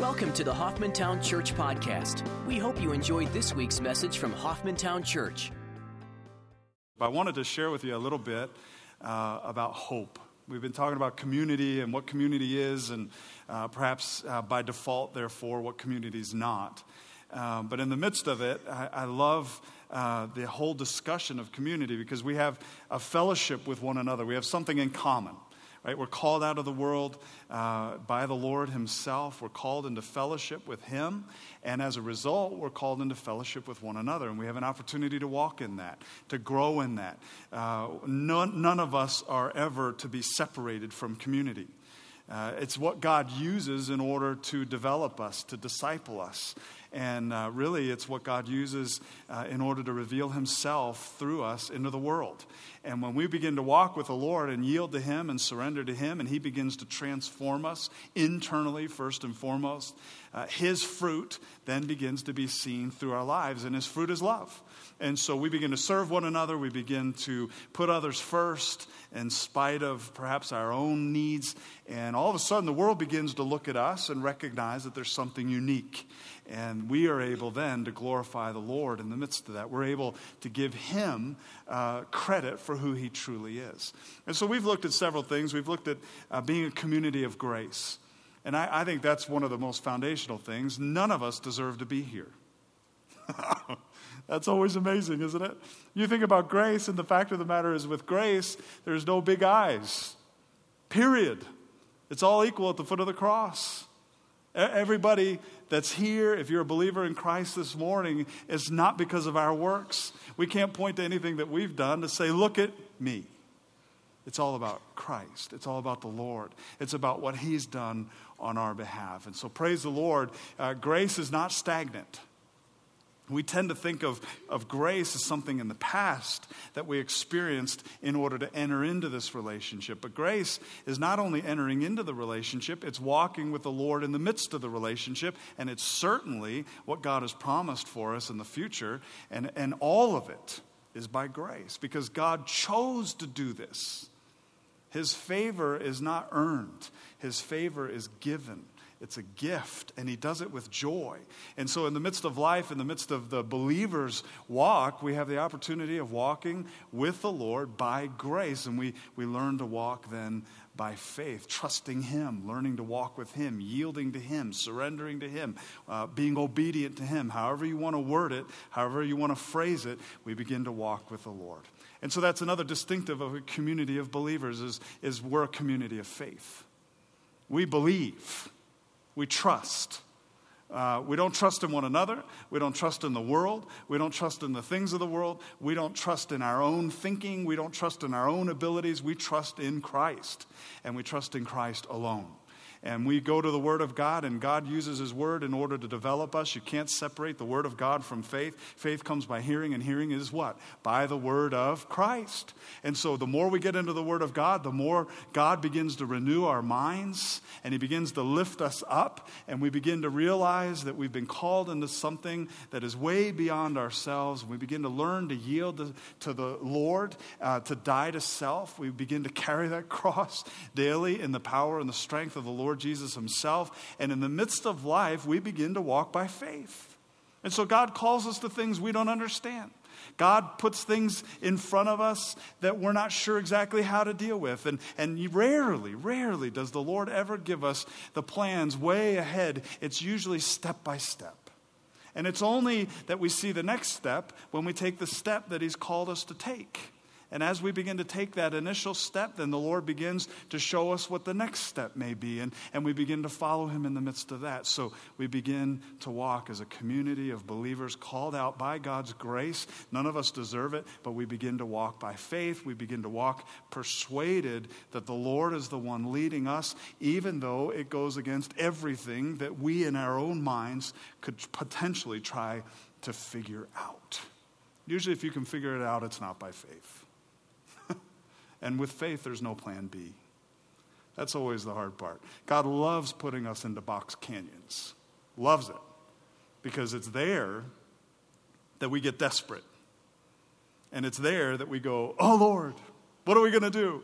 Welcome to the Hoffmantown Church Podcast. We hope you enjoyed this week's message from Hoffmantown Church. I wanted to share with you a little bit uh, about hope. We've been talking about community and what community is, and uh, perhaps uh, by default, therefore, what community is not. Um, but in the midst of it, I, I love uh, the whole discussion of community because we have a fellowship with one another. We have something in common. Right? We're called out of the world uh, by the Lord Himself. We're called into fellowship with Him. And as a result, we're called into fellowship with one another. And we have an opportunity to walk in that, to grow in that. Uh, none, none of us are ever to be separated from community. Uh, it's what God uses in order to develop us, to disciple us. And uh, really, it's what God uses uh, in order to reveal Himself through us into the world. And when we begin to walk with the Lord and yield to Him and surrender to Him, and He begins to transform us internally, first and foremost, uh, His fruit then begins to be seen through our lives. And His fruit is love. And so we begin to serve one another. We begin to put others first in spite of perhaps our own needs. And all of a sudden, the world begins to look at us and recognize that there's something unique. And we are able then to glorify the Lord in the midst of that. We're able to give Him uh, credit for who He truly is. And so we've looked at several things. We've looked at uh, being a community of grace. And I, I think that's one of the most foundational things. None of us deserve to be here. That's always amazing, isn't it? You think about grace, and the fact of the matter is, with grace, there's no big eyes. Period. It's all equal at the foot of the cross. Everybody that's here, if you're a believer in Christ this morning, is not because of our works. We can't point to anything that we've done to say, look at me. It's all about Christ. It's all about the Lord. It's about what He's done on our behalf. And so, praise the Lord. Uh, grace is not stagnant. We tend to think of, of grace as something in the past that we experienced in order to enter into this relationship. But grace is not only entering into the relationship, it's walking with the Lord in the midst of the relationship, and it's certainly what God has promised for us in the future. And, and all of it is by grace because God chose to do this. His favor is not earned, His favor is given. It's a gift, and he does it with joy. And so, in the midst of life, in the midst of the believer's walk, we have the opportunity of walking with the Lord by grace. And we, we learn to walk then by faith, trusting Him, learning to walk with Him, yielding to Him, surrendering to Him, uh, being obedient to Him. However, you want to word it, however, you want to phrase it, we begin to walk with the Lord. And so, that's another distinctive of a community of believers is, is we're a community of faith. We believe we trust. Uh, we don't trust in one another. We don't trust in the world. We don't trust in the things of the world. We don't trust in our own thinking. We don't trust in our own abilities. We trust in Christ. And we trust in Christ alone. And we go to the Word of God, and God uses His Word in order to develop us. You can't separate the Word of God from faith. Faith comes by hearing, and hearing is what? By the Word of Christ. And so the more we get into the Word of God, the more God begins to renew our minds, and He begins to lift us up, and we begin to realize that we've been called into something that is way beyond ourselves. We begin to learn to yield to, the Lord, uh, to die to self. We begin to carry that cross daily in the power and the strength of the Lord Lord Jesus Himself. And in the midst of life, we begin to walk by faith. And so God calls us to things we don't understand. God puts things in front of us that we're not sure exactly how to deal with. And, and rarely, rarely does the Lord ever give us the plans way ahead. It's usually step by step. And it's only that we see the next step when we take the step that He's called us to take. And as we begin to take that initial step, then the Lord begins to show us what the next step may be. And, and we begin to follow Him in the midst of that. So we begin to walk as a community of believers called out by God's grace. None of us deserve it, but we begin to walk by faith. We begin to walk persuaded that the Lord is the one leading us, even though it goes against everything that we in our own minds could potentially try to figure out. Usually, if you can figure it out, it's not by faith. And with faith, there's no plan B. That's always the hard part. God loves putting us into box canyons, loves it, because it's there that we get desperate. And it's there that we go, Oh Lord, what are we going to do?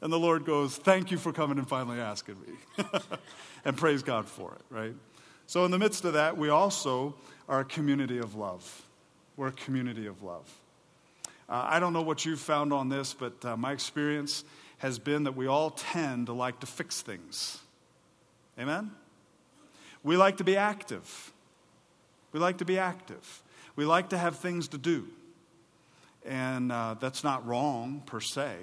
And the Lord goes, Thank you for coming and finally asking me. and praise God for it, right? So, in the midst of that, we also are a community of love. We're a community of love. Uh, I don't know what you've found on this, but uh, my experience has been that we all tend to like to fix things. Amen? We like to be active. We like to be active. We like to have things to do. And uh, that's not wrong per se.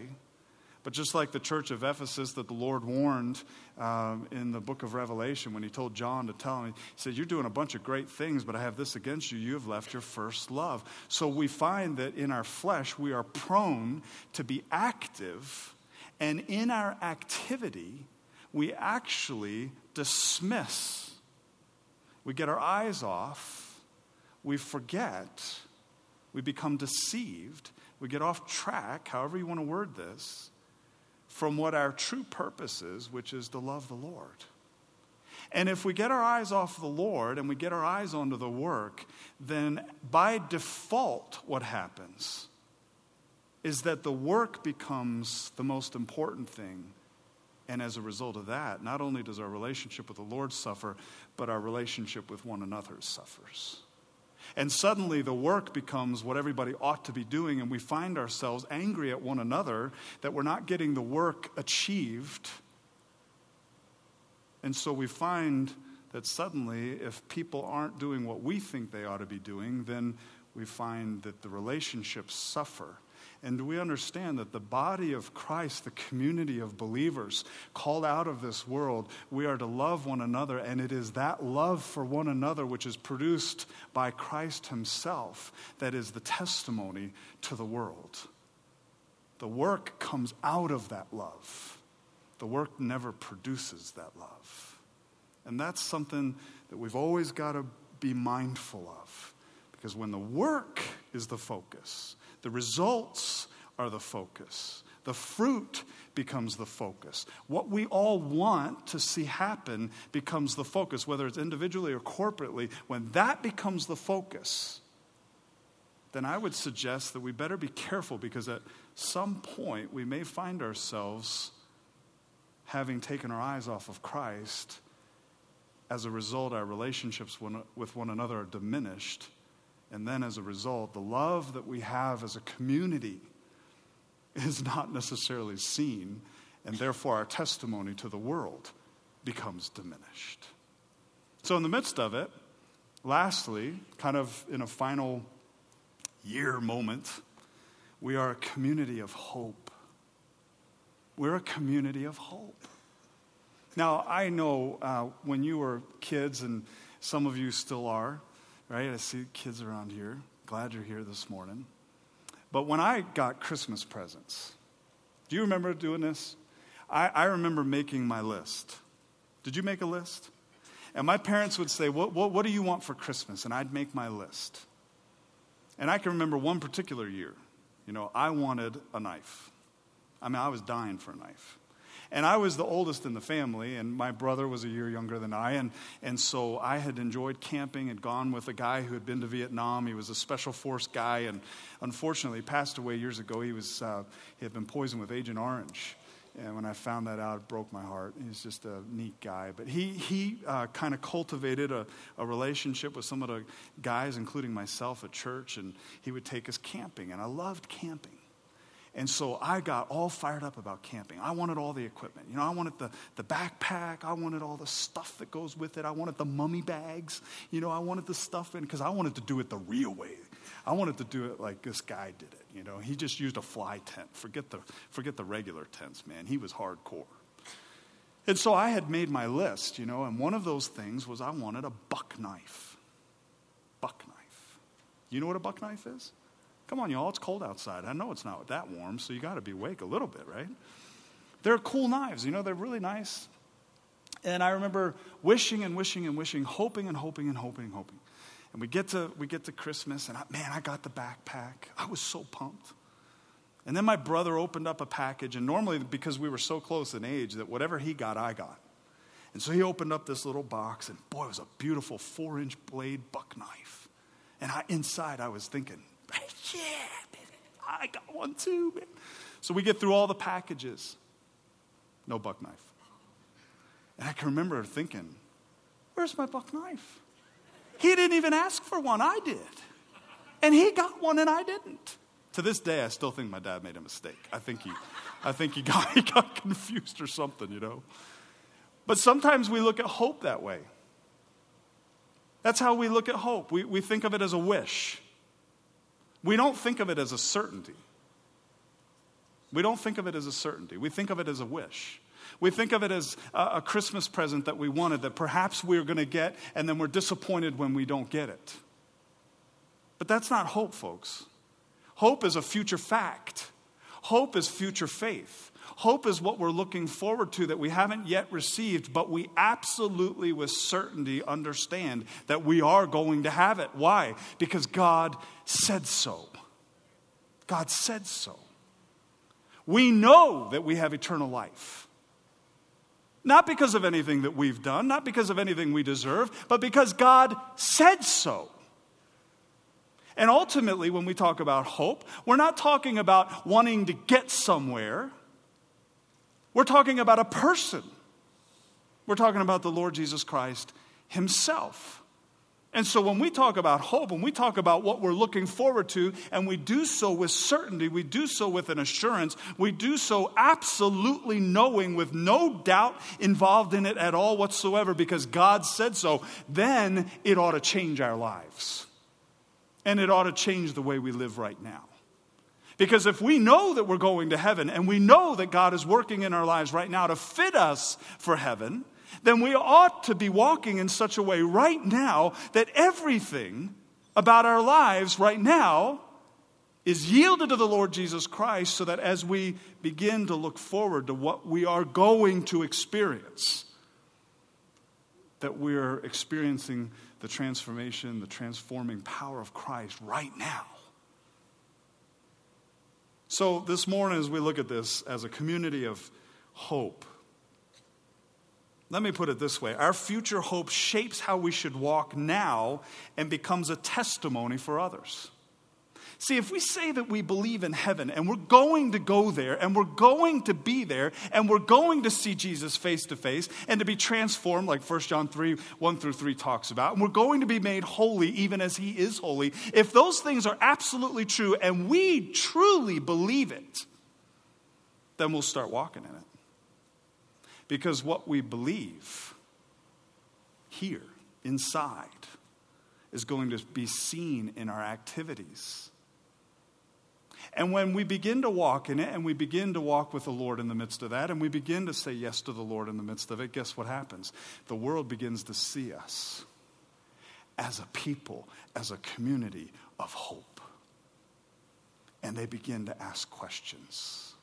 But just like the church of Ephesus that the Lord warned um, in the book of Revelation when he told John to tell him, he said, You're doing a bunch of great things, but I have this against you. You have left your first love. So we find that in our flesh, we are prone to be active. And in our activity, we actually dismiss. We get our eyes off. We forget. We become deceived. We get off track, however you want to word this from what our true purpose is, which is to love the Lord. And if we get our eyes off the Lord and we get our eyes onto the work, then by default, what happens is that the work becomes the most important thing. And as a result of that, not only does our relationship with the Lord suffer, but our relationship with one another suffers. And suddenly the work becomes what everybody ought to be doing, and we find ourselves angry at one another that we're not getting the work achieved. And so we find that suddenly, if people aren't doing what we think they ought to be doing, then we find that the relationships suffer. And we understand that the body of Christ, the community of believers called out of this world, we are to love one another, and it is that love for one another which is produced by Christ Himself that is the testimony to the world. The work comes out of that love, the work never produces that love. And that's something that we've always got to be mindful of. Because when the work is the focus, the results are the focus. The fruit becomes the focus. What we all want to see happen becomes the focus, whether it's individually or corporately. When that becomes the focus, then I would suggest that we better be careful because at some point we may find ourselves having taken our eyes off of Christ. As a result, our relationships with one another are diminished and then as a result, the love that we have as a community is not necessarily seen, and therefore our testimony to the world becomes diminished. So, in the midst of it, lastly, kind of in a final year moment, we are a community of hope. We're a community of hope. Now, I know uh, when you were kids, and some of you still are, right? I see kids around here. Glad you're here this morning. But when I got Christmas presents, do you remember doing this? I, I remember making my list. Did you make a list? And my parents would say, what, what, what do you want for Christmas? And I'd make my list. And I can remember one particular year. You know, I wanted a knife. I mean, I was dying for a knife. And I was the oldest in the family, and my brother was a year younger than I. And, and so I had enjoyed camping, had gone with a guy who had been to Vietnam. He was a special force guy, and unfortunately, passed away years ago. He, was, uh, he had been poisoned with Agent Orange. And when I found that out, it broke my heart. He's just a neat guy. But he, he uh, kind of cultivated a, a relationship with some of the guys, including myself at church, and he would take us camping. And I loved camping. And so I got all fired up about camping. I wanted all the equipment. You know, I wanted the, the backpack. I wanted all the stuff that goes with it. I wanted the mummy bags. You know, I wanted the stuff in because I wanted to do it the real way. I wanted to do it like this guy did it. You know, he just used a fly tent. Forget the, forget the regular tents, man. He was hardcore. And so I had made my list, you know, and one of those things was I wanted a buck knife. Buck knife. You know what a buck knife is? Come on, y'all, it's cold outside. I know it's not that warm, so you got to be awake a little bit, right? They're cool knives, you know, they're really nice. And I remember wishing and wishing and wishing, hoping and hoping and hoping and hoping. And we get to, we get to Christmas, and I, man, I got the backpack. I was so pumped. And then my brother opened up a package, and normally, because we were so close in age, that whatever he got, I got. And so he opened up this little box, and boy, it was a beautiful four inch blade buck knife. And I, inside, I was thinking, yeah, I got one too, man. So we get through all the packages. No buck knife. And I can remember thinking, Where's my buck knife? He didn't even ask for one, I did. And he got one and I didn't. To this day, I still think my dad made a mistake. I think he, I think he, got, he got confused or something, you know. But sometimes we look at hope that way. That's how we look at hope. We, we think of it as a wish. We don't think of it as a certainty. We don't think of it as a certainty. We think of it as a wish. We think of it as a, a Christmas present that we wanted that perhaps we're going to get, and then we're disappointed when we don't get it. But that's not hope, folks. Hope is a future fact, hope is future faith. Hope is what we're looking forward to that we haven't yet received, but we absolutely, with certainty, understand that we are going to have it. Why? Because God said so. God said so. We know that we have eternal life. Not because of anything that we've done, not because of anything we deserve, but because God said so. And ultimately, when we talk about hope, we're not talking about wanting to get somewhere. We're talking about a person. We're talking about the Lord Jesus Christ Himself. And so when we talk about hope, when we talk about what we're looking forward to, and we do so with certainty, we do so with an assurance, we do so absolutely knowing with no doubt involved in it at all whatsoever because God said so, then it ought to change our lives. And it ought to change the way we live right now. Because if we know that we're going to heaven and we know that God is working in our lives right now to fit us for heaven, then we ought to be walking in such a way right now that everything about our lives right now is yielded to the Lord Jesus Christ so that as we begin to look forward to what we are going to experience, that we're experiencing the transformation, the transforming power of Christ right now. So, this morning, as we look at this as a community of hope, let me put it this way our future hope shapes how we should walk now and becomes a testimony for others. See, if we say that we believe in heaven and we're going to go there and we're going to be there and we're going to see Jesus face to face and to be transformed, like 1 John 3 1 through 3 talks about, and we're going to be made holy even as he is holy, if those things are absolutely true and we truly believe it, then we'll start walking in it. Because what we believe here, inside, is going to be seen in our activities and when we begin to walk in it and we begin to walk with the Lord in the midst of that and we begin to say yes to the Lord in the midst of it, guess what happens? The world begins to see us as a people, as a community of hope. And they begin to ask questions.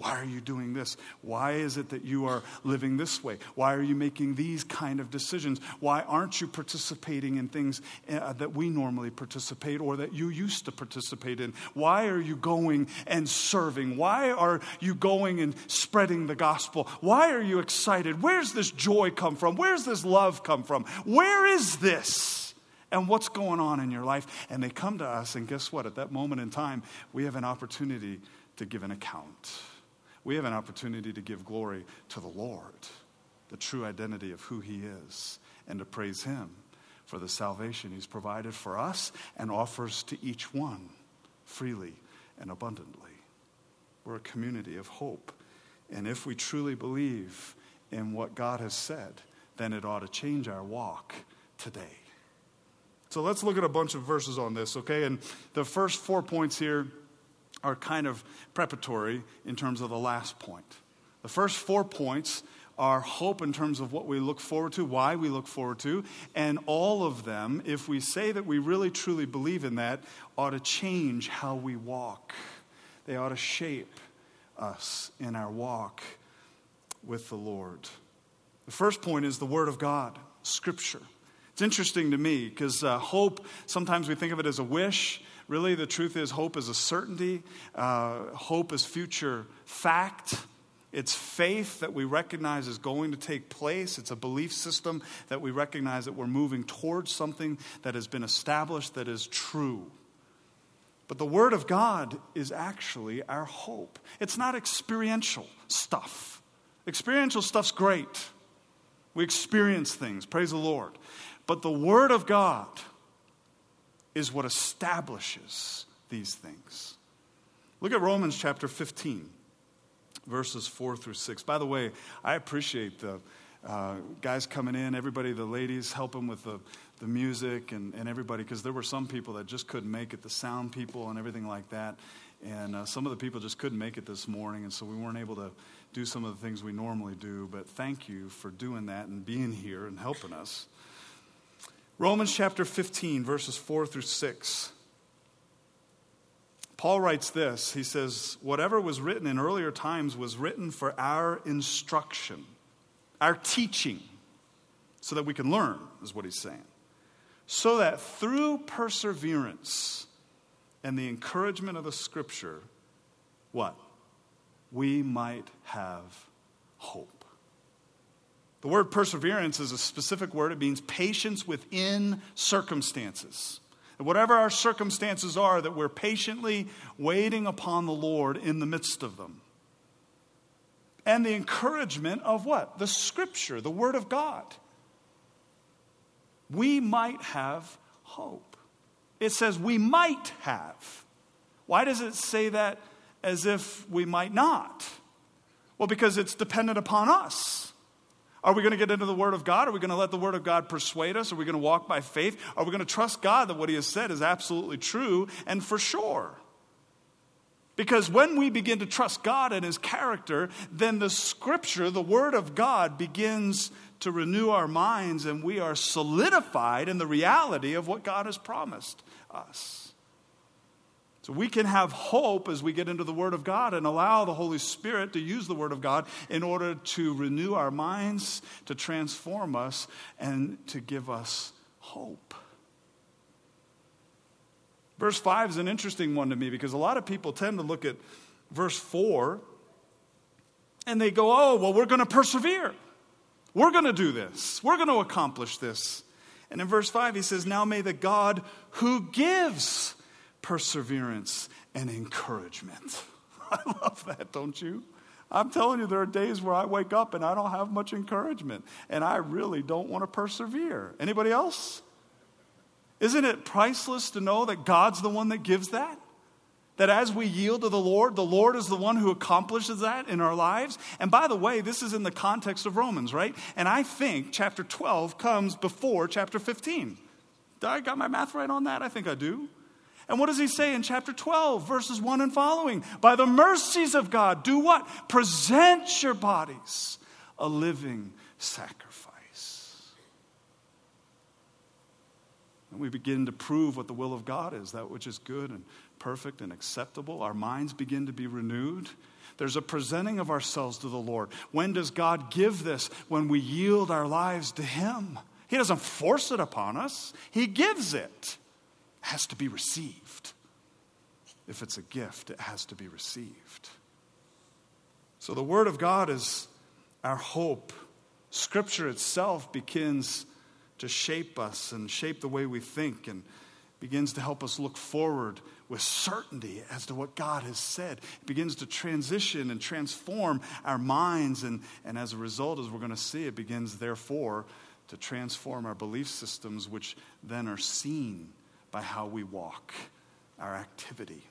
Why are you doing this? Why is it that you are living this way? Why are you making these kind of decisions? Why aren't you participating in things uh, that we normally participate or that you used to participate in? Why are you going and serving? Why are you going and spreading the gospel? Why are you excited? Where's this joy come from? Where's this love come from? Where is this? and what's going on in your life. And they come to us, and guess what? At that moment in time, we have an opportunity to give an account we have an opportunity to give glory to the Lord, the true identity of who He is, and to praise Him for the salvation He's provided for us and offers to each one freely and abundantly. We're a community of hope. And if we truly believe in what God has said, then it ought to change our walk today. So let's look at a bunch of verses on this, okay? And the first four points here are kind of preparatory in terms of the last point. The first four points are hope in terms of what we look forward to, why we look forward to, and all of them, if we say that we really truly believe in that, ought to change how we walk. They ought to shape us in our walk with the Lord. The first point is the Word of God, Scripture. It's interesting to me because uh, hope, sometimes we think of it as a wish. Really, the truth is, hope is a certainty, uh, hope is future fact. It's faith that we recognize is going to take place. It's a belief system that we recognize that we're moving towards something that has been established that is true. But the Word of God is actually our hope. It's not experiential stuff. Experiential stuff's great. We experience things, praise the Lord. But the Word of God is what establishes these things. Look at Romans chapter 15, verses 4 through 6. By the way, I appreciate the uh, guys coming in, everybody, the ladies helping with the, the music and, and everybody, because there were some people that just couldn't make it, the sound people and everything like that. And uh, some of the people just couldn't make it this morning, and so we weren't able to do some of the things we normally do. But thank you for doing that and being here and helping us. Romans chapter 15, verses 4 through 6. Paul writes this He says, Whatever was written in earlier times was written for our instruction, our teaching, so that we can learn, is what he's saying. So that through perseverance and the encouragement of the scripture, what? We might have hope. The word perseverance is a specific word. It means patience within circumstances. And whatever our circumstances are, that we're patiently waiting upon the Lord in the midst of them. And the encouragement of what? The Scripture, the Word of God. We might have hope. It says we might have. Why does it say that as if we might not? Well, because it's dependent upon us. Are we going to get into the Word of God? Are we going to let the Word of God persuade us? Are we going to walk by faith? Are we going to trust God that what He has said is absolutely true and for sure? Because when we begin to trust God and His character, then the Scripture, the Word of God, begins to renew our minds and we are solidified in the reality of what God has promised us. So we can have hope as we get into the Word of God and allow the Holy Spirit to use the Word of God in order to renew our minds, to transform us, and to give us hope. Verse 5 is an interesting one to me because a lot of people tend to look at verse 4 and they go, oh, well, we're going to persevere. We're going to do this. We're going to accomplish this. And in verse 5, he says, Now may the God who gives perseverance, and encouragement. I love that, don't you? I'm telling you, there are days where I wake up and I don't have much encouragement, and I really don't want to persevere. Anybody else? Isn't it priceless to know that God's the one that gives that? That as we yield to the Lord, the Lord is the one who accomplishes that in our lives. And by the way, this is in the context of Romans, right? And I think chapter 12 comes before chapter 15. Did I got my math right on that? I think I do. And what does he say in chapter 12, verses 1 and following? By the mercies of God, do what? Present your bodies a living sacrifice. And we begin to prove what the will of God is, that which is good and perfect and acceptable. Our minds begin to be renewed. There's a presenting of ourselves to the Lord. When does God give this? When we yield our lives to Him. He doesn't force it upon us, He gives it it has to be received. If it's a gift, it has to be received. So the Word of God is our hope. Scripture itself begins to shape us and shape the way we think and begins to help us look forward with certainty as to what God has said. It begins to transition and transform our minds. And, and as a result, as we're going to see, it begins, therefore, to transform our belief systems, which then are seen by how we walk, our activity.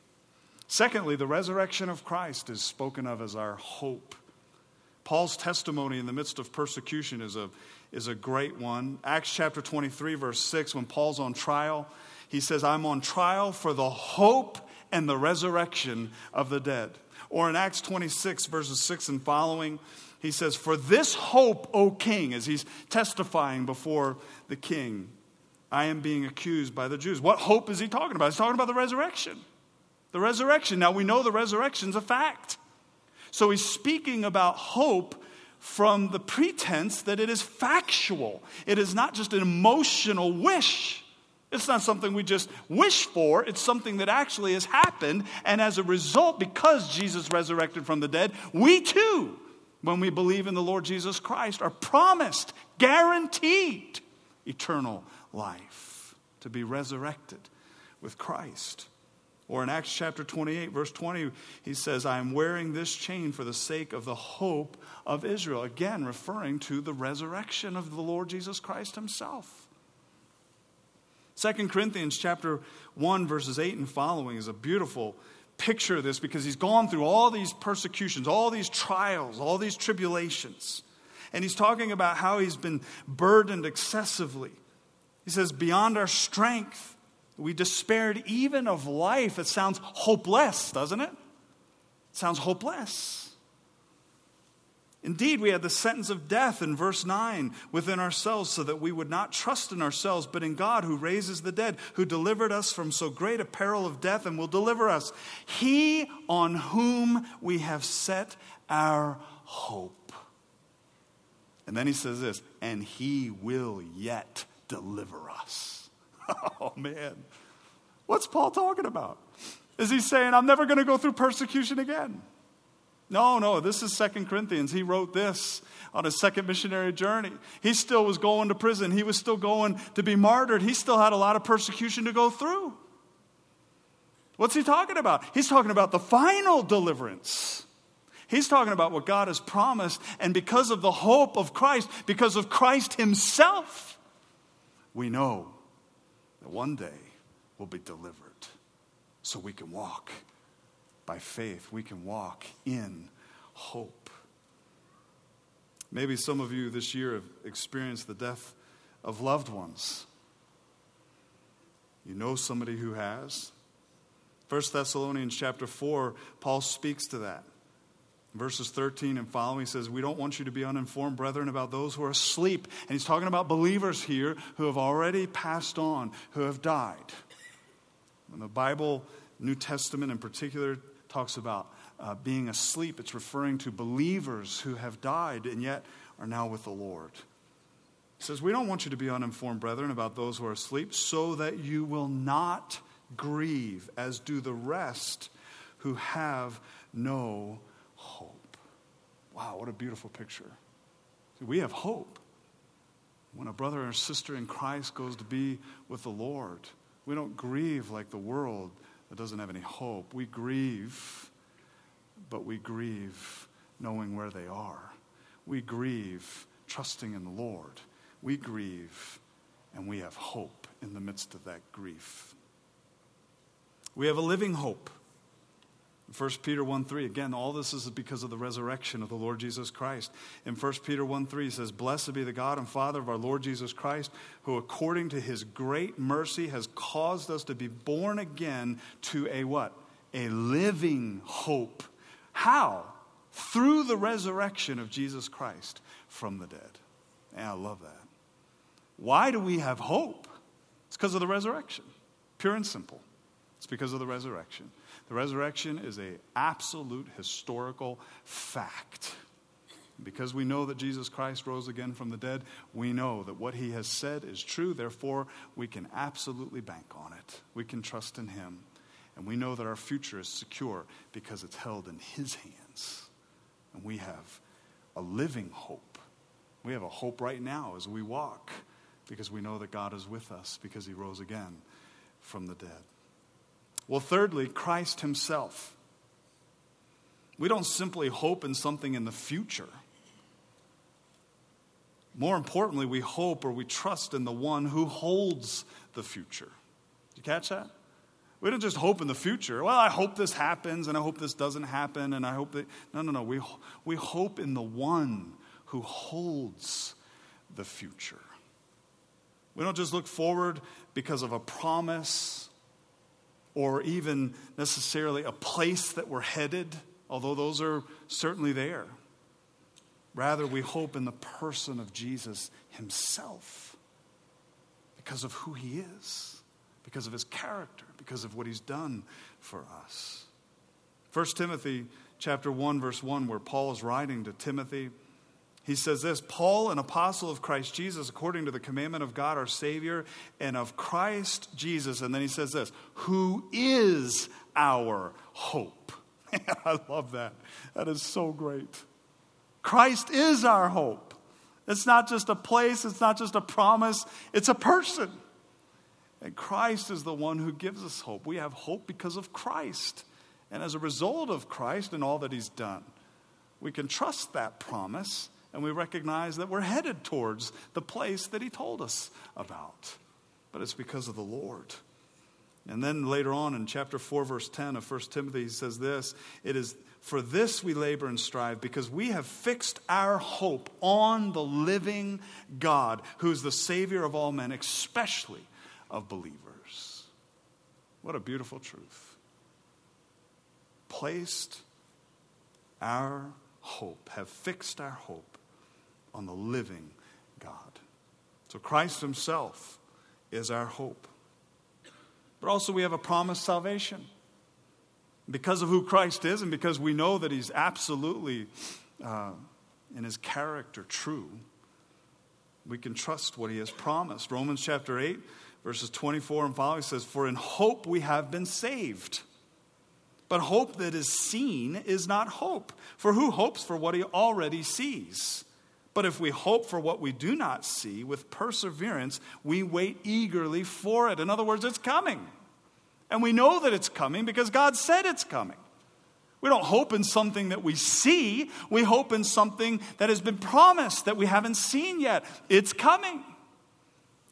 Secondly, the resurrection of Christ is spoken of as our hope. Paul's testimony in the midst of persecution is a, is a great one. Acts chapter 23, verse 6, when Paul's on trial, he says, I'm on trial for the hope and the resurrection of the dead. Or in Acts 26, verses 6 and following, he says, For this hope, O king, as he's testifying before the king, I am being accused by the Jews. What hope is he talking about? He's talking about the resurrection. The resurrection. Now we know the resurrection's a fact. So he's speaking about hope from the pretense that it is factual. It is not just an emotional wish. It's not something we just wish for. It's something that actually has happened. And as a result, because Jesus resurrected from the dead, we too, when we believe in the Lord Jesus Christ, are promised, guaranteed eternal life, to be resurrected with Christ. Or in Acts chapter 28, verse 20, he says, I am wearing this chain for the sake of the hope of Israel. Again, referring to the resurrection of the Lord Jesus Christ himself. 2 Corinthians chapter 1, verses 8 and following is a beautiful picture of this because he's gone through all these persecutions, all these trials, all these tribulations. And he's talking about how he's been burdened excessively. He says, Beyond our strength, we despaired even of life. It sounds hopeless, doesn't it? It sounds hopeless. Indeed, we had the sentence of death in verse 9 within ourselves, so that we would not trust in ourselves, but in God who raises the dead, who delivered us from so great a peril of death and will deliver us. He on whom we have set our hope. And then he says this, and he will yet deliver us. Oh, man. What's Paul talking about? Is he saying, I'm never going to go through persecution again? No, no, this is Second Corinthians. He wrote this on his second missionary journey. He still was going to prison. He was still going to be martyred. He still had a lot of persecution to go through. What's he talking about? He's talking about the final deliverance. He's talking about what God has promised, and because of the hope of Christ, because of Christ Himself, we know that one day we'll be delivered so we can walk by faith. We can walk in hope. Maybe some of you this year have experienced the death of loved ones. You know somebody who has. 1 Thessalonians chapter 4, Paul speaks to that. Verses 13 and following, he says, We don't want you to be uninformed, brethren, about those who are asleep. And he's talking about believers here who have already passed on, who have died. When the Bible, New Testament in particular, talks about uh, being asleep, it's referring to believers who have died and yet are now with the Lord. He says, We don't want you to be uninformed, brethren, about those who are asleep, so that you will not grieve, as do the rest who have no. Wow, what a beautiful picture. See, we have hope. When a brother or sister in Christ goes to be with the Lord, we don't grieve like the world that doesn't have any hope. We grieve, but we grieve knowing where they are. We grieve trusting in the Lord. We grieve and we have hope in the midst of that grief. We have a living hope. 1 Peter 1 3, again, all this is because of the resurrection of the Lord Jesus Christ. In 1 Peter 1 3, he says, Blessed be the God and Father of our Lord Jesus Christ, who according to his great mercy has caused us to be born again to a what? A living hope. How? Through the resurrection of Jesus Christ from the dead. And I love that. Why do we have hope? It's because of the resurrection, pure and simple. It's because of the resurrection. The resurrection is an absolute historical fact. Because we know that Jesus Christ rose again from the dead, we know that what he has said is true. Therefore, we can absolutely bank on it. We can trust in him. And we know that our future is secure because it's held in his hands. And we have a living hope. We have a hope right now as we walk because we know that God is with us because he rose again from the dead. Well, thirdly, Christ Himself. We don't simply hope in something in the future. More importantly, we hope or we trust in the one who holds the future. Did you catch that? We don't just hope in the future. Well, I hope this happens and I hope this doesn't happen and I hope that. No, no, no. We, we hope in the one who holds the future. We don't just look forward because of a promise or even necessarily a place that we're headed, although those are certainly there. Rather, we hope in the person of Jesus himself because of who he is, because of his character, because of what he's done for us. 1 Timothy chapter 1 verse 1 where Paul is writing to Timothy he says this Paul, an apostle of Christ Jesus, according to the commandment of God our Savior, and of Christ Jesus. And then he says this, who is our hope. I love that. That is so great. Christ is our hope. It's not just a place, it's not just a promise, it's a person. And Christ is the one who gives us hope. We have hope because of Christ. And as a result of Christ and all that he's done, we can trust that promise and we recognize that we're headed towards the place that he told us about. But it's because of the Lord. And then later on in chapter 4, verse 10 of 1 Timothy, he says this It is for this we labor and strive, because we have fixed our hope on the living God, who is the Savior of all men, especially of believers. What a beautiful truth. Placed our hope, have fixed our hope on the living God. So Christ Himself is our hope. But also, we have a promised salvation. Because of who Christ is, and because we know that He's absolutely, uh, in His character, true, we can trust what He has promised. Romans chapter 8, verses 24 and following says, For in hope we have been saved. But hope that is seen is not hope. For who hopes for what he already sees? But if we hope for what we do not see, with perseverance, we wait eagerly for it. In other words, it's coming. And we know that it's coming because God said it's coming. We don't hope in something that we see, we hope in something that has been promised that we haven't seen yet. It's coming.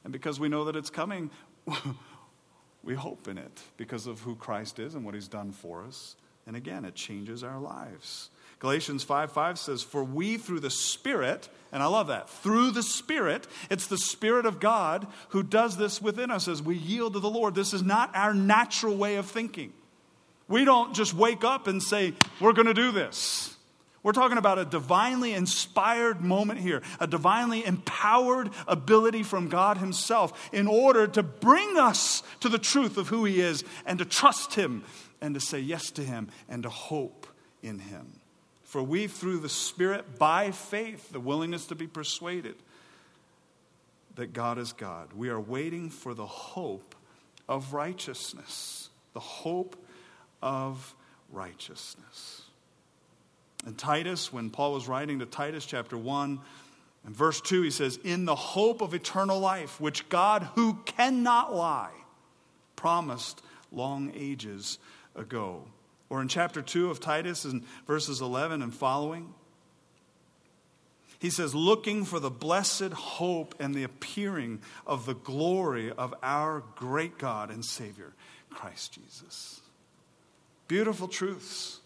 And because we know that it's coming, we hope in it because of who Christ is and what he's done for us. And again, it changes our lives. Galatians 5 5 says, For we through the Spirit, and I love that, through the Spirit, it's the Spirit of God who does this within us as we yield to the Lord. This is not our natural way of thinking. We don't just wake up and say, We're going to do this. We're talking about a divinely inspired moment here, a divinely empowered ability from God Himself in order to bring us to the truth of who He is and to trust Him and to say yes to Him and to hope in Him. For we, through the Spirit, by faith, the willingness to be persuaded that God is God, we are waiting for the hope of righteousness. The hope of righteousness. And Titus, when Paul was writing to Titus chapter 1 and verse 2, he says, In the hope of eternal life, which God, who cannot lie, promised long ages ago. Or in chapter 2 of Titus, in verses 11 and following, he says, looking for the blessed hope and the appearing of the glory of our great God and Savior, Christ Jesus. Beautiful truths,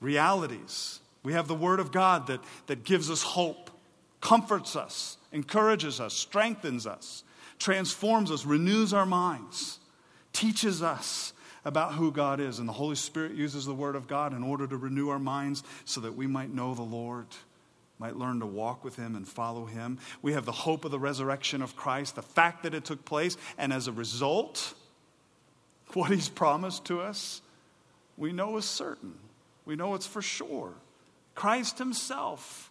realities. We have the Word of God that, that gives us hope, comforts us, encourages us, strengthens us, transforms us, renews our minds, teaches us about who God is. And the Holy Spirit uses the Word of God in order to renew our minds so that we might know the Lord, might learn to walk with Him and follow Him. We have the hope of the resurrection of Christ, the fact that it took place, and as a result, what He's promised to us, we know is certain. We know it's for sure. Christ Himself.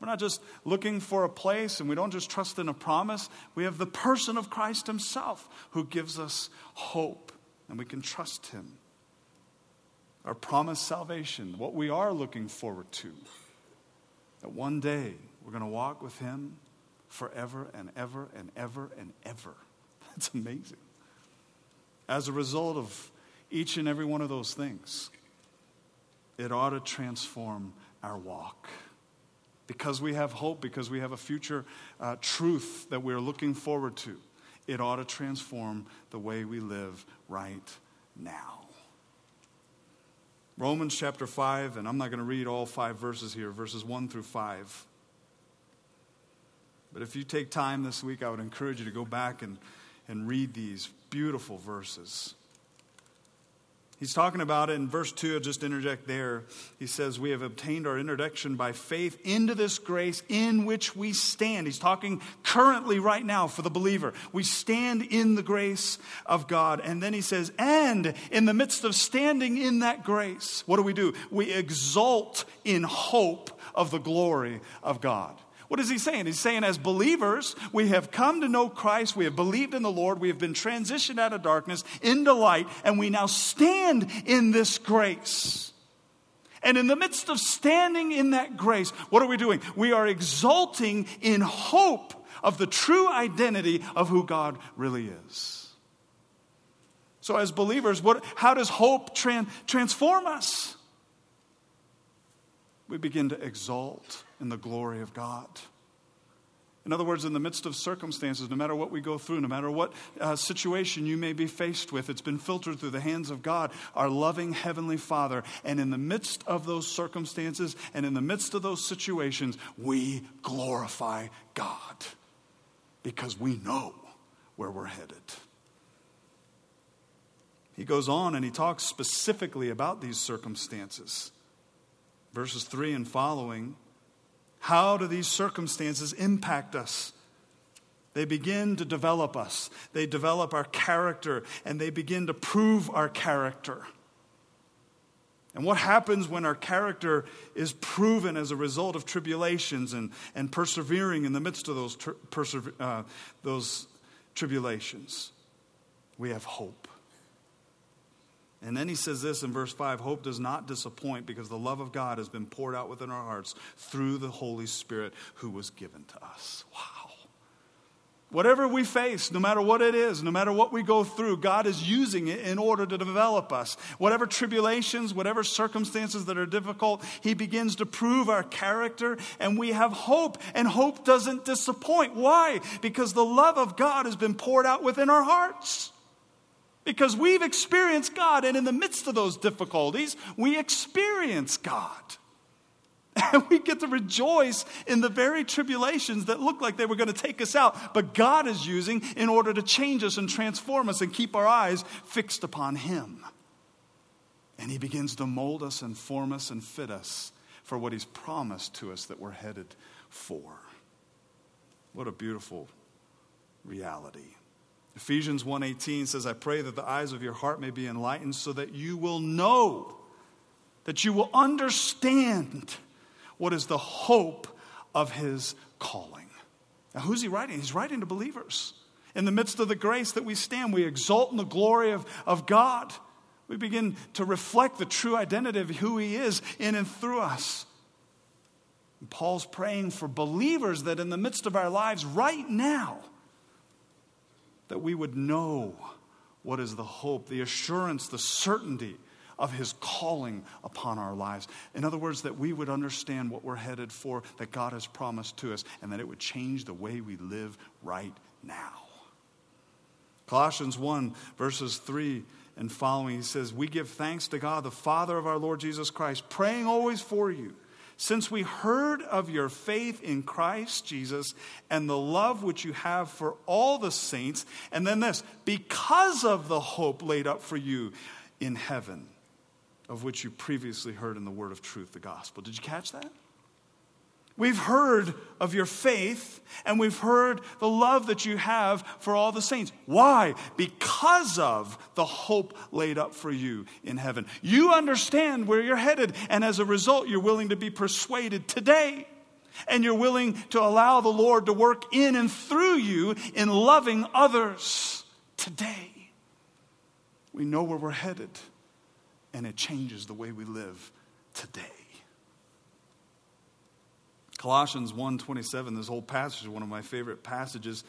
We're not just looking for a place and we don't just trust in a promise. We have the person of Christ Himself who gives us hope and we can trust Him. Our promised salvation, what we are looking forward to, that one day we're going to walk with Him forever and ever and ever and ever. That's amazing. As a result of each and every one of those things, it ought to transform our walk. Because we have hope, because we have a future uh, truth that we're looking forward to it ought to transform the way we live right now. Romans chapter 5, and I'm not going to read all five verses here, verses 1 through 5. But if you take time this week, I would encourage you to go back and, and read these beautiful verses. He's talking about it in verse 2. I'll just interject there. He says, We have obtained our introduction by faith into this grace in which we stand. He's talking currently, right now, for the believer. We stand in the grace of God. And then he says, And in the midst of standing in that grace, what do we do? We exult in hope of the glory of God. What is he saying? He's saying, as believers, we have come to know Christ, we have believed in the Lord, we have been transitioned out of darkness into light, and we now stand in this grace. And in the midst of standing in that grace, what are we doing? We are exulting in hope of the true identity of who God really is. So, as believers, what, how does hope tran- transform us? We begin to exalt in the glory of God. In other words, in the midst of circumstances, no matter what we go through, no matter what uh, situation you may be faced with, it's been filtered through the hands of God, our loving Heavenly Father. And in the midst of those circumstances and in the midst of those situations, we glorify God because we know where we're headed. He goes on and he talks specifically about these circumstances. Verses 3 and following how do these circumstances impact us? They begin to develop us. They develop our character and they begin to prove our character. And what happens when our character is proven as a result of tribulations and, and persevering in the midst of those, persever, uh, those tribulations? We have hope. And then he says this in verse 5 Hope does not disappoint because the love of God has been poured out within our hearts through the Holy Spirit who was given to us. Wow. Whatever we face, no matter what it is, no matter what we go through, God is using it in order to develop us. Whatever tribulations, whatever circumstances that are difficult, He begins to prove our character, and we have hope, and hope doesn't disappoint. Why? Because the love of God has been poured out within our hearts. Because we've experienced God, and in the midst of those difficulties, we experience God. And we get to rejoice in the very tribulations that look like they were going to take us out, but God is using in order to change us and transform us and keep our eyes fixed upon Him. And He begins to mold us and form us and fit us for what He's promised to us that we're headed for. What a beautiful reality. Ephesians 1:18 says I pray that the eyes of your heart may be enlightened so that you will know that you will understand what is the hope of his calling. Now who's he writing? He's writing to believers. In the midst of the grace that we stand, we exult in the glory of, of God. We begin to reflect the true identity of who he is in and through us. And Paul's praying for believers that in the midst of our lives right now, that we would know what is the hope, the assurance, the certainty of his calling upon our lives. In other words, that we would understand what we're headed for, that God has promised to us, and that it would change the way we live right now. Colossians 1, verses 3 and following, he says, We give thanks to God, the Father of our Lord Jesus Christ, praying always for you since we heard of your faith in Christ Jesus and the love which you have for all the saints, and then this, because of the hope laid up for you in heaven, of which you previously heard in the word of truth, the gospel. Did you catch that? We've heard of your faith and we've heard the love that you have for all the saints. Why? Because of the hope laid up for you in heaven. You understand where you're headed, and as a result, you're willing to be persuaded today. And you're willing to allow the Lord to work in and through you in loving others today. We know where we're headed, and it changes the way we live today. Colossians 1:27, this whole passage is one of my favorite passages.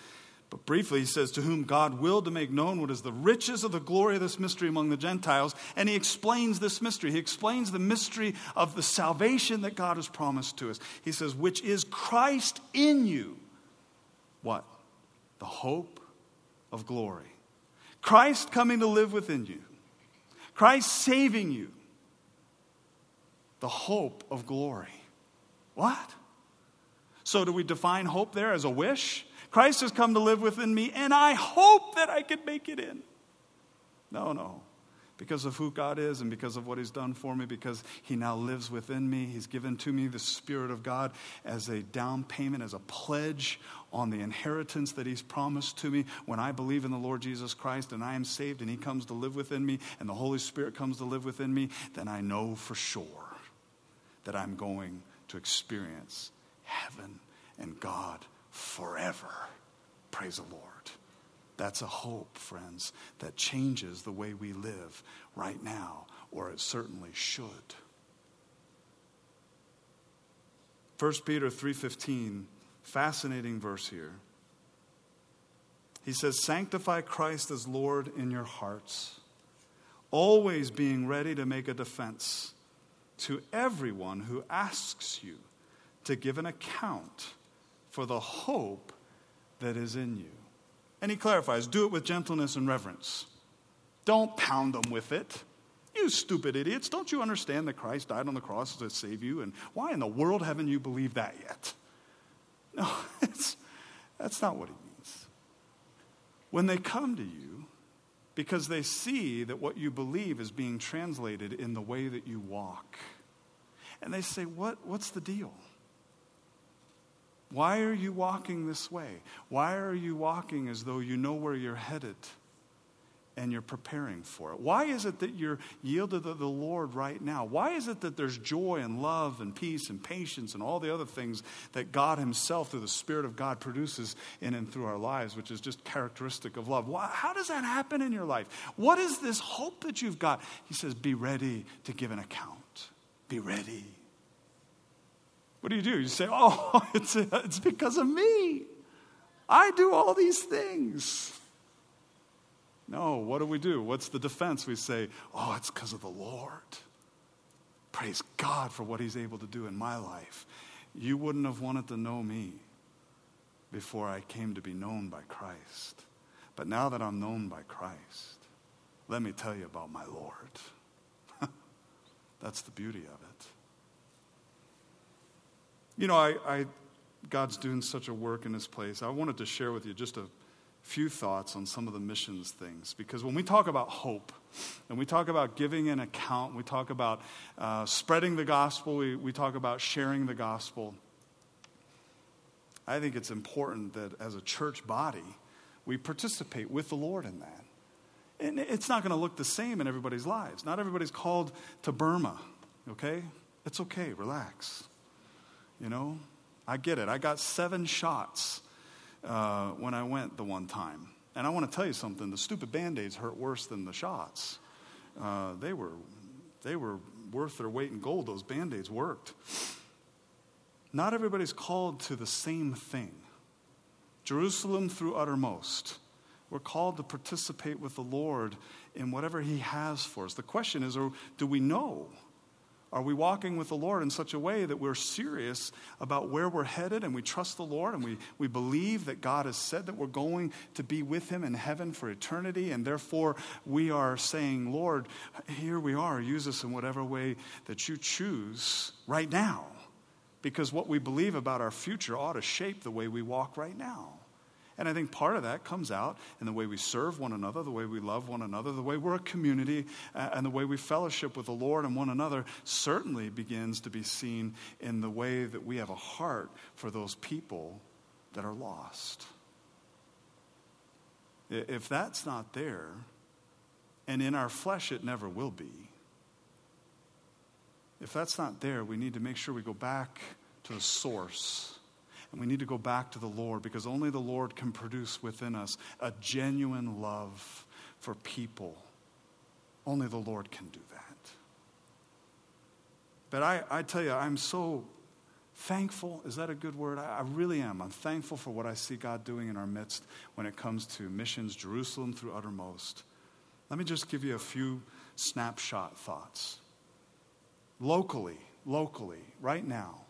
But briefly, he says, To whom God willed to make known what is the riches of the glory of this mystery among the Gentiles. And he explains this mystery. He explains the mystery of the salvation that God has promised to us. He says, Which is Christ in you. What? The hope of glory. Christ coming to live within you. Christ saving you. The hope of glory. What? So, do we define hope there as a wish? Christ has come to live within me, and I hope that I can make it in. No, no. Because of who God is and because of what He's done for me, because He now lives within me, He's given to me the Spirit of God as a down payment, as a pledge on the inheritance that He's promised to me. When I believe in the Lord Jesus Christ and I am saved and He comes to live within me and the Holy Spirit comes to live within me, then I know for sure that I'm going to experience heaven and God forever. Praise the Lord. That's a hope, friends, that changes the way we live right now, or it certainly should. 1 Peter 3:15, fascinating verse here. He says, Sanctify Christ as Lord in your hearts, always being ready to make a defense to everyone who asks you to give an account for the hope that is in you. And he clarifies do it with gentleness and reverence. Don't pound them with it. You stupid idiots, don't you understand that Christ died on the cross to save you? And why in the world haven't you believed that yet? No, that's not what he means. When they come to you, because they see that what you believe is being translated in the way that you walk, and they say, what, What's the deal? Why are you walking this way? Why are you walking as though you know where you're headed? and you're preparing for it? Why is it that you're yielded to the Lord right now? Why is it that there's joy and love and peace and patience and all the other things that God Himself, through the Spirit of God, produces in and through our lives, which is just characteristic of love? Why, how does that happen in your life? What is this hope that you've got? He says, Be ready to give an account. Be ready. What do you do? You say, Oh, it's, it's because of me. I do all these things. No, what do we do? What's the defense? We say, oh, it's because of the Lord. Praise God for what He's able to do in my life. You wouldn't have wanted to know me before I came to be known by Christ. But now that I'm known by Christ, let me tell you about my Lord. That's the beauty of it. You know, I, I, God's doing such a work in this place. I wanted to share with you just a few thoughts on some of the missions things. Because when we talk about hope, and we talk about giving an account, we talk about uh, spreading the gospel, we, we talk about sharing the gospel, I think it's important that as a church body, we participate with the Lord in that. And it's not going to look the same in everybody's lives. Not everybody's called to Burma, okay? It's okay, relax. You know, I get it. I got seven shots uh, when I went the one time. And I want to tell you something the stupid band aids hurt worse than the shots. Uh, they, were, they were worth their weight in gold. Those band aids worked. Not everybody's called to the same thing. Jerusalem through uttermost. We're called to participate with the Lord in whatever He has for us. The question is or do we know? Are we walking with the Lord in such a way that we're serious about where we're headed and we trust the Lord and we, we believe that God has said that we're going to be with Him in heaven for eternity and therefore we are saying, Lord, here we are, use us in whatever way that you choose right now because what we believe about our future ought to shape the way we walk right now. And I think part of that comes out in the way we serve one another, the way we love one another, the way we're a community, uh, and the way we fellowship with the Lord and one another certainly begins to be seen in the way that we have a heart for those people that are lost. If that's not there, and in our flesh it never will be, if that's not there, we need to make sure we go back to the source and we need to go back to the Lord because only the Lord can produce within us a genuine love for people. Only the Lord can do that. But I, I tell you, I'm so thankful. Is that a good word? I, I really am. I'm thankful for what I see God doing in our midst when it comes to missions, Jerusalem through uttermost. Let me just give you a few snapshot thoughts. Locally, locally, right now,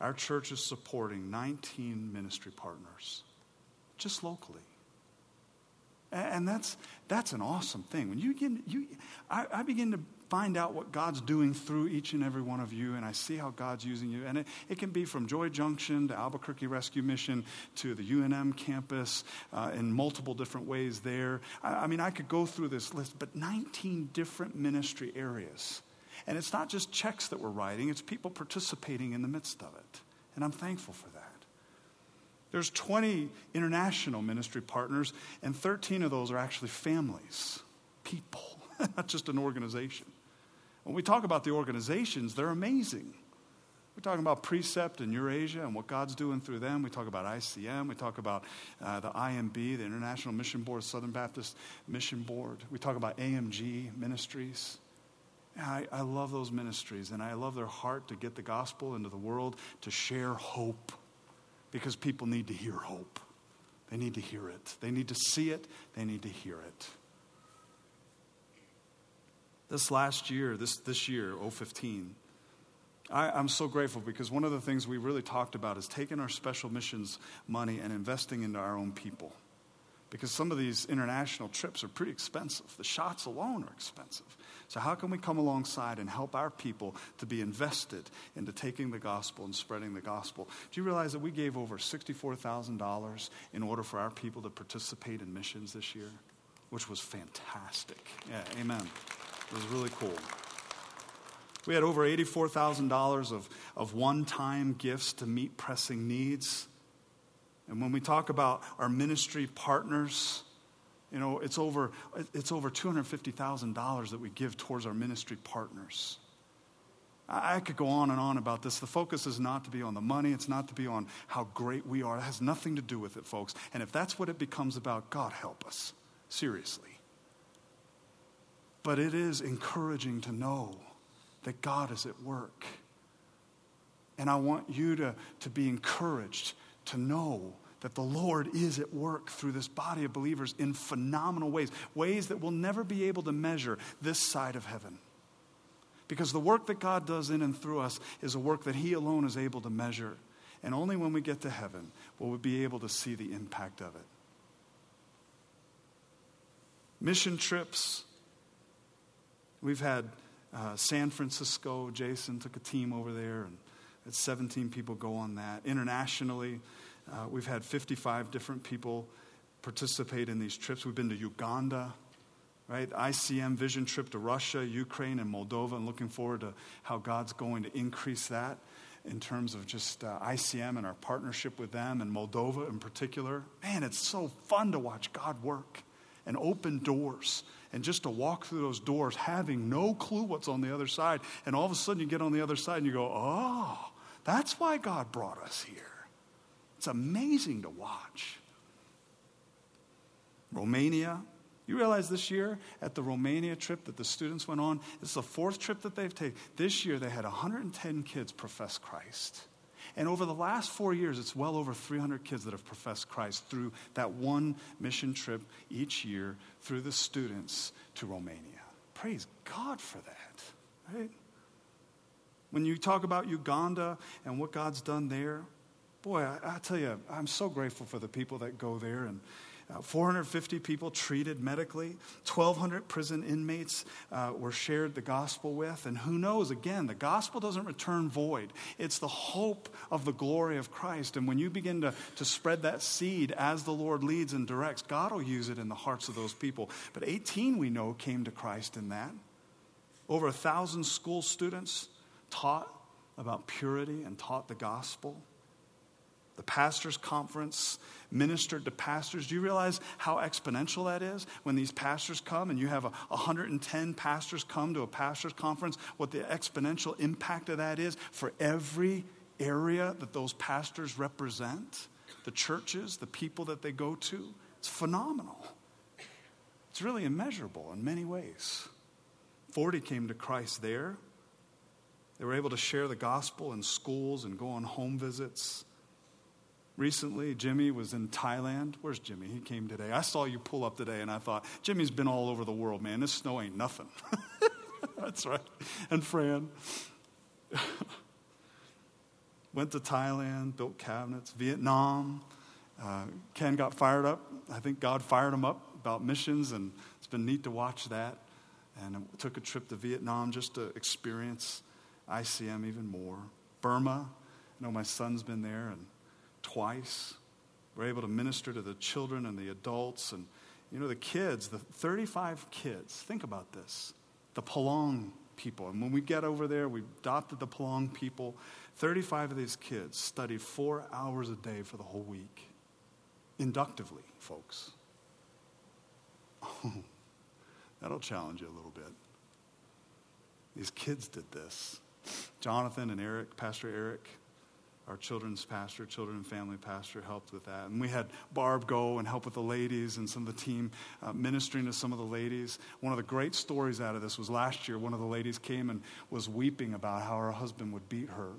our church is supporting 19 ministry partners, just locally. And that's, that's an awesome thing. When you begin, you, I, I begin to find out what God's doing through each and every one of you, and I see how God's using you. And it, it can be from Joy Junction to Albuquerque Rescue Mission to the UNM campus uh, in multiple different ways there. I, I mean, I could go through this list, but 19 different ministry areas and it's not just checks that we're writing, it's people participating in the midst of it. And I'm thankful for that. There's 20 international ministry partners, and 13 of those are actually families, people, not just an organization. When we talk about the organizations, they're amazing. We're talking about Precept in Eurasia and what God's doing through them. We talk about ICM. We talk about uh, the IMB, the International Mission Board, Southern Baptist Mission Board. We talk about AMG Ministries. I, I love those ministries, and I love their heart to get the gospel into the world, to share hope, because people need to hear hope. They need to hear it. They need to see it. They need to hear it. This last year, this, this year, 015, I, I'm so grateful because one of the things we really talked about is taking our special missions money and investing into our own people. Because some of these international trips are pretty expensive. The shots alone are expensive. So, how can we come alongside and help our people to be invested into taking the gospel and spreading the gospel? Do you realize that we gave over $64,000 in order for our people to participate in missions this year? Which was fantastic. Yeah, amen. It was really cool. We had over $84,000 of, of one time gifts to meet pressing needs. And when we talk about our ministry partners, you know, it's over, it's over $250,000 that we give towards our ministry partners. I could go on and on about this. The focus is not to be on the money, it's not to be on how great we are. It has nothing to do with it, folks. And if that's what it becomes about, God help us. Seriously. But it is encouraging to know that God is at work. And I want you to, to be encouraged to know that the Lord is at work through this body of believers in phenomenal ways, ways that we'll never be able to measure this side of heaven. Because the work that God does in and through us is a work that He alone is able to measure. And only when we get to heaven will we be able to see the impact of it. Mission trips. We've had uh, San Francisco. Jason took a team over there, and had 17 people go on that. Internationally, uh, we've had 55 different people participate in these trips. We've been to Uganda, right? ICM vision trip to Russia, Ukraine, and Moldova, and looking forward to how God's going to increase that in terms of just uh, ICM and our partnership with them and Moldova in particular. Man, it's so fun to watch God work and open doors and just to walk through those doors having no clue what's on the other side. And all of a sudden you get on the other side and you go, oh, that's why God brought us here. It's amazing to watch. Romania. You realize this year at the Romania trip that the students went on, it's the fourth trip that they've taken. This year they had 110 kids profess Christ. And over the last four years, it's well over 300 kids that have professed Christ through that one mission trip each year through the students to Romania. Praise God for that, right? When you talk about Uganda and what God's done there, boy, I, I, tell you, I'm so grateful for the people that go there. And uh, 450 people treated medically, 1,200 prison inmates uh, were shared the gospel with. And who knows, again, the gospel doesn't return void. It's the hope of the glory of Christ. And when you begin to, to spread that seed as the Lord leads and directs, God will use it in the hearts of those people. But 18, we know, came to Christ in that. Over a thousand school students taught about purity and taught the gospel the pastors' conference, ministered to pastors. Do you realize how exponential that is when these pastors come and you have a 110 pastors come to a pastors' conference? What the exponential impact of that is for every area that those pastors represent, the churches, the people that they go to. It's phenomenal. It's really immeasurable in many ways. 40 came to Christ there. They were able to share the gospel in schools and go on home visits. Recently, Jimmy was in Thailand. Where's Jimmy? He came today. I saw you pull up today, and I thought, Jimmy's been all over the world, man. This snow ain't nothing. That's right. And Fran went to Thailand, built cabinets, Vietnam. Uh, Ken got fired up. I think God fired him up about missions, and it's been neat to watch that. And took a trip to Vietnam just to experience ICM even more. Burma, I know my son's been there, and twice. We're able to minister to the children and the adults and, you know, the kids, the 35 kids. Think about this. The Palong people. And when we get over there, we adopted the Palong people. 35 of these kids studied four hours a day for the whole week. Inductively, folks. Oh, that'll challenge you a little bit. These kids did this. Jonathan and Eric, Pastor Eric, our children's pastor, children and family pastor, helped with that. And we had Barb go and help with the ladies and some of the team uh, ministering to some of the ladies. One of the great stories out of this was last year, one of the ladies came and was weeping about how her husband would beat her.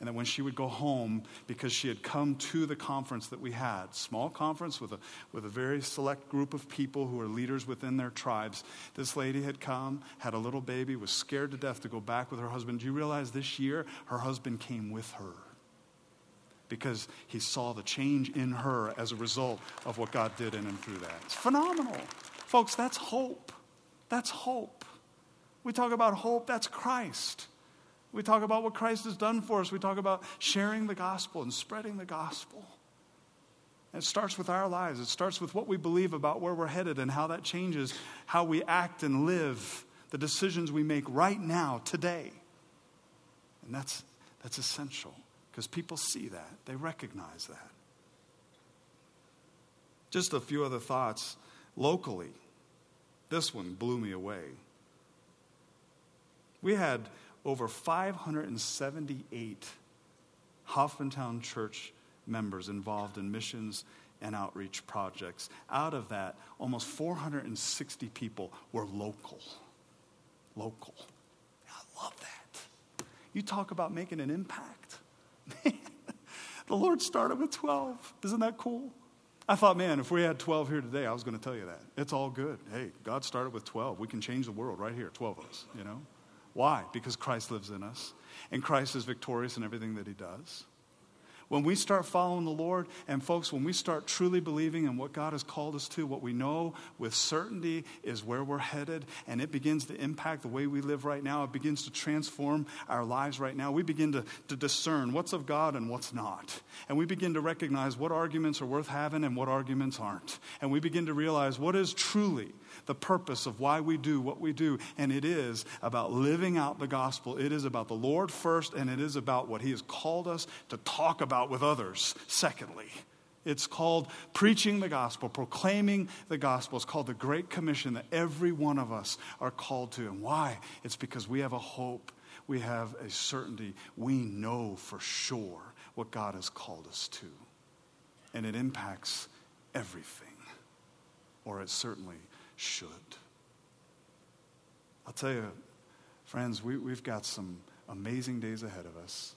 And that when she would go home, because she had come to the conference that we had, small conference with a, with a very select group of people who are leaders within their tribes, this lady had come, had a little baby, was scared to death to go back with her husband. Do you realize this year her husband came with her? Because he saw the change in her as a result of what God did in and through that. It's phenomenal. Folks, that's hope. That's hope. We talk about hope, that's Christ. We talk about what Christ has done for us. We talk about sharing the gospel and spreading the gospel. it starts with our lives. It starts with what we believe about where we're headed and how that changes how we act and live, the decisions we make right now, today. And that's, that's essential because people see that, they recognize that. Just a few other thoughts locally. This one blew me away. We had over 578 Hoffmantown Church members involved in missions and outreach projects. Out of that, almost 460 people were local. Local. I love that. You talk about making an impact. The Lord started with 12. Isn't that cool? I thought, man, if we had 12 here today, I was going to tell you that. It's all good. Hey, God started with 12. We can change the world right here, 12 of us, you know? Why? Because Christ lives in us, and Christ is victorious in everything that he does. When we start following the Lord, and folks, when we start truly believing in what God has called us to, what we know with certainty is where we're headed, and it begins to impact the way we live right now, it begins to transform our lives right now. We begin to, to discern what's of God and what's not. And we begin to recognize what arguments are worth having and what arguments aren't. And we begin to realize what is truly the purpose of why we do what we do. And it is about living out the gospel. It is about the Lord first, and it is about what He has called us to talk about with others, secondly. It's called preaching the gospel, proclaiming the gospel. It's called the Great Commission that every one of us are called to. And why? It's because we have a hope, we have a certainty. We know for sure what God has called us to. And it impacts everything, or it certainly should. I'll tell you, friends, we, we've got some amazing days ahead of us.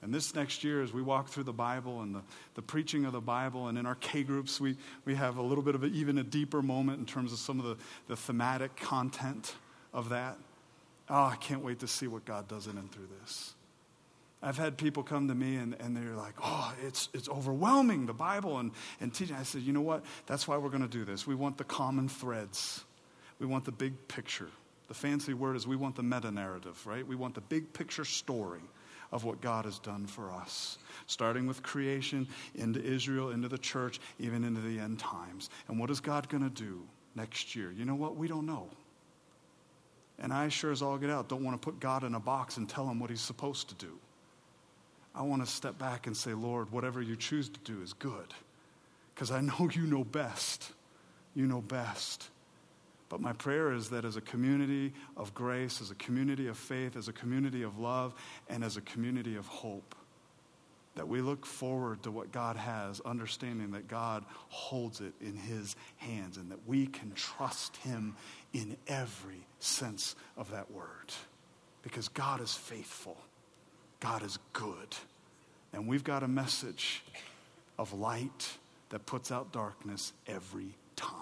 And this next year, as we walk through the Bible and the, the preaching of the Bible, and in our K groups, we, we have a little bit of a, even a deeper moment in terms of some of the, the thematic content of that. Oh, I can't wait to see what God does in and through this. I've had people come to me and, and they're like, oh, it's, it's overwhelming, the Bible and, and teaching. I said, you know what? That's why we're going to do this. We want the common threads, we want the big picture. The fancy word is we want the meta narrative, right? We want the big picture story of what God has done for us, starting with creation, into Israel, into the church, even into the end times. And what is God going to do next year? You know what? We don't know. And I sure as all get out don't want to put God in a box and tell him what he's supposed to do. I want to step back and say, Lord, whatever you choose to do is good. Because I know you know best. You know best. But my prayer is that as a community of grace, as a community of faith, as a community of love, and as a community of hope, that we look forward to what God has, understanding that God holds it in His hands and that we can trust Him in every sense of that word. Because God is faithful, God is good, and we've got a message of light that puts out darkness every time.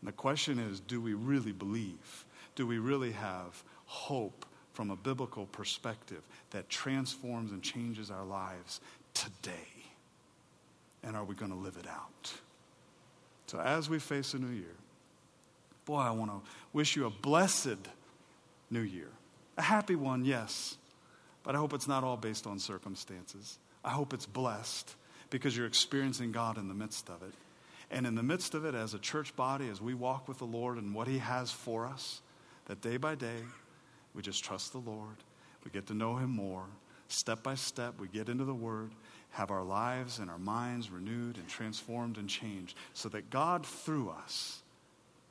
And the question is do we really believe? Do we really have hope from a biblical perspective that transforms and changes our lives today? And are we going to live it out? So, as we face a new year, boy, I want to wish you a blessed new year. A happy one, yes, but I hope it's not all based on circumstances. I hope it's blessed because you're experiencing God in the midst of it. And in the midst of it, as a church body, as we walk with the Lord and what He has for us, that day by day, we just trust the Lord. We get to know Him more. Step by step, we get into the Word, have our lives and our minds renewed and transformed and changed, so that God, through us,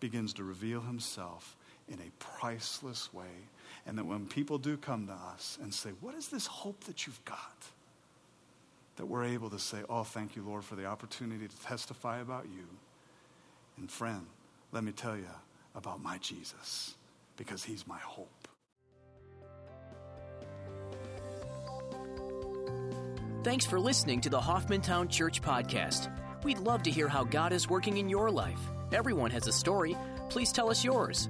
begins to reveal Himself in a priceless way. And that when people do come to us and say, What is this hope that you've got? that we're able to say, Oh, thank you, Lord, for the opportunity to testify about you. And friend, let me tell you about my Jesus, because he's my hope. Thanks for listening to the Hoffmantown Church Podcast. We'd love to hear how God is working in your life. Everyone has a story. Please tell us yours.